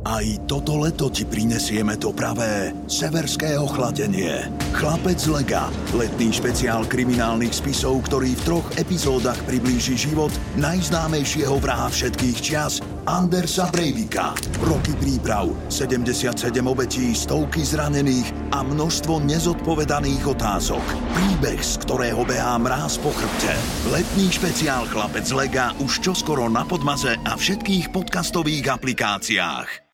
Aj toto leto ti prinesieme to pravé severské ochladenie. Chlapec Lega, letný špeciál kriminálnych spisov, ktorý v troch epizódach priblíži život najznámejšieho vraha všetkých čias, Andersa Breivika. Roky príprav, 77 obetí, stovky zranených a množstvo nezodpovedaných otázok. Príbeh, z ktorého behá mráz po chrbte. Letný špeciál Chlapec Lega už čoskoro na Podmaze a všetkých podcastových aplikáciách.